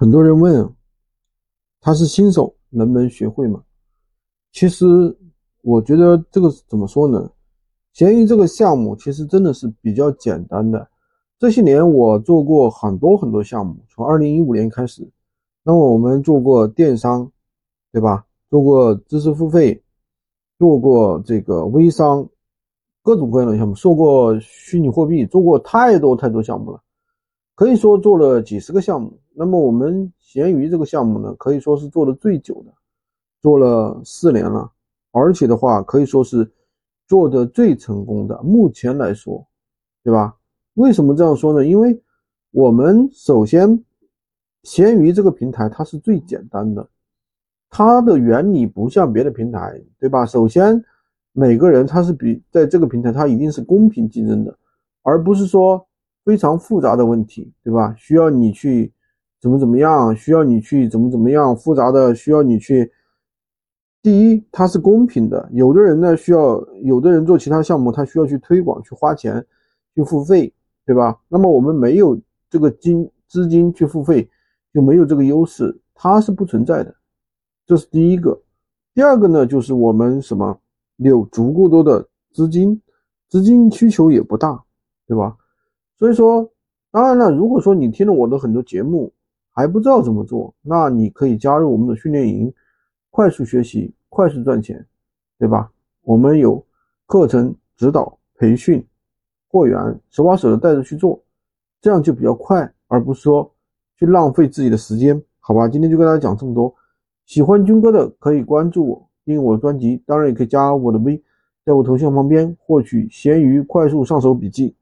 很多人问，他是新手，能不能学会吗？其实我觉得这个怎么说呢？闲鱼这个项目其实真的是比较简单的。这些年我做过很多很多项目，从二零一五年开始，那么我们做过电商，对吧？做过知识付费，做过这个微商，各种各样的项目，做过虚拟货币，做过太多太多项目了，可以说做了几十个项目。那么我们闲鱼这个项目呢，可以说是做的最久的，做了四年了，而且的话可以说是做的最成功的。目前来说，对吧？为什么这样说呢？因为我们首先，闲鱼这个平台它是最简单的。它的原理不像别的平台，对吧？首先，每个人他是比在这个平台，他一定是公平竞争的，而不是说非常复杂的问题，对吧？需要你去怎么怎么样，需要你去怎么怎么样，复杂的需要你去。第一，它是公平的。有的人呢需要，有的人做其他项目，他需要去推广、去花钱、去付费，对吧？那么我们没有这个金资金去付费，就没有这个优势，它是不存在的。这是第一个，第二个呢，就是我们什么有足够多的资金，资金需求也不大，对吧？所以说，当然了，如果说你听了我的很多节目还不知道怎么做，那你可以加入我们的训练营，快速学习，快速赚钱，对吧？我们有课程指导、培训、货源，手把手的带着去做，这样就比较快，而不是说去浪费自己的时间，好吧？今天就跟大家讲这么多。喜欢军哥的可以关注我，订我的专辑，当然也可以加我的微，在我头像旁边获取闲鱼快速上手笔记。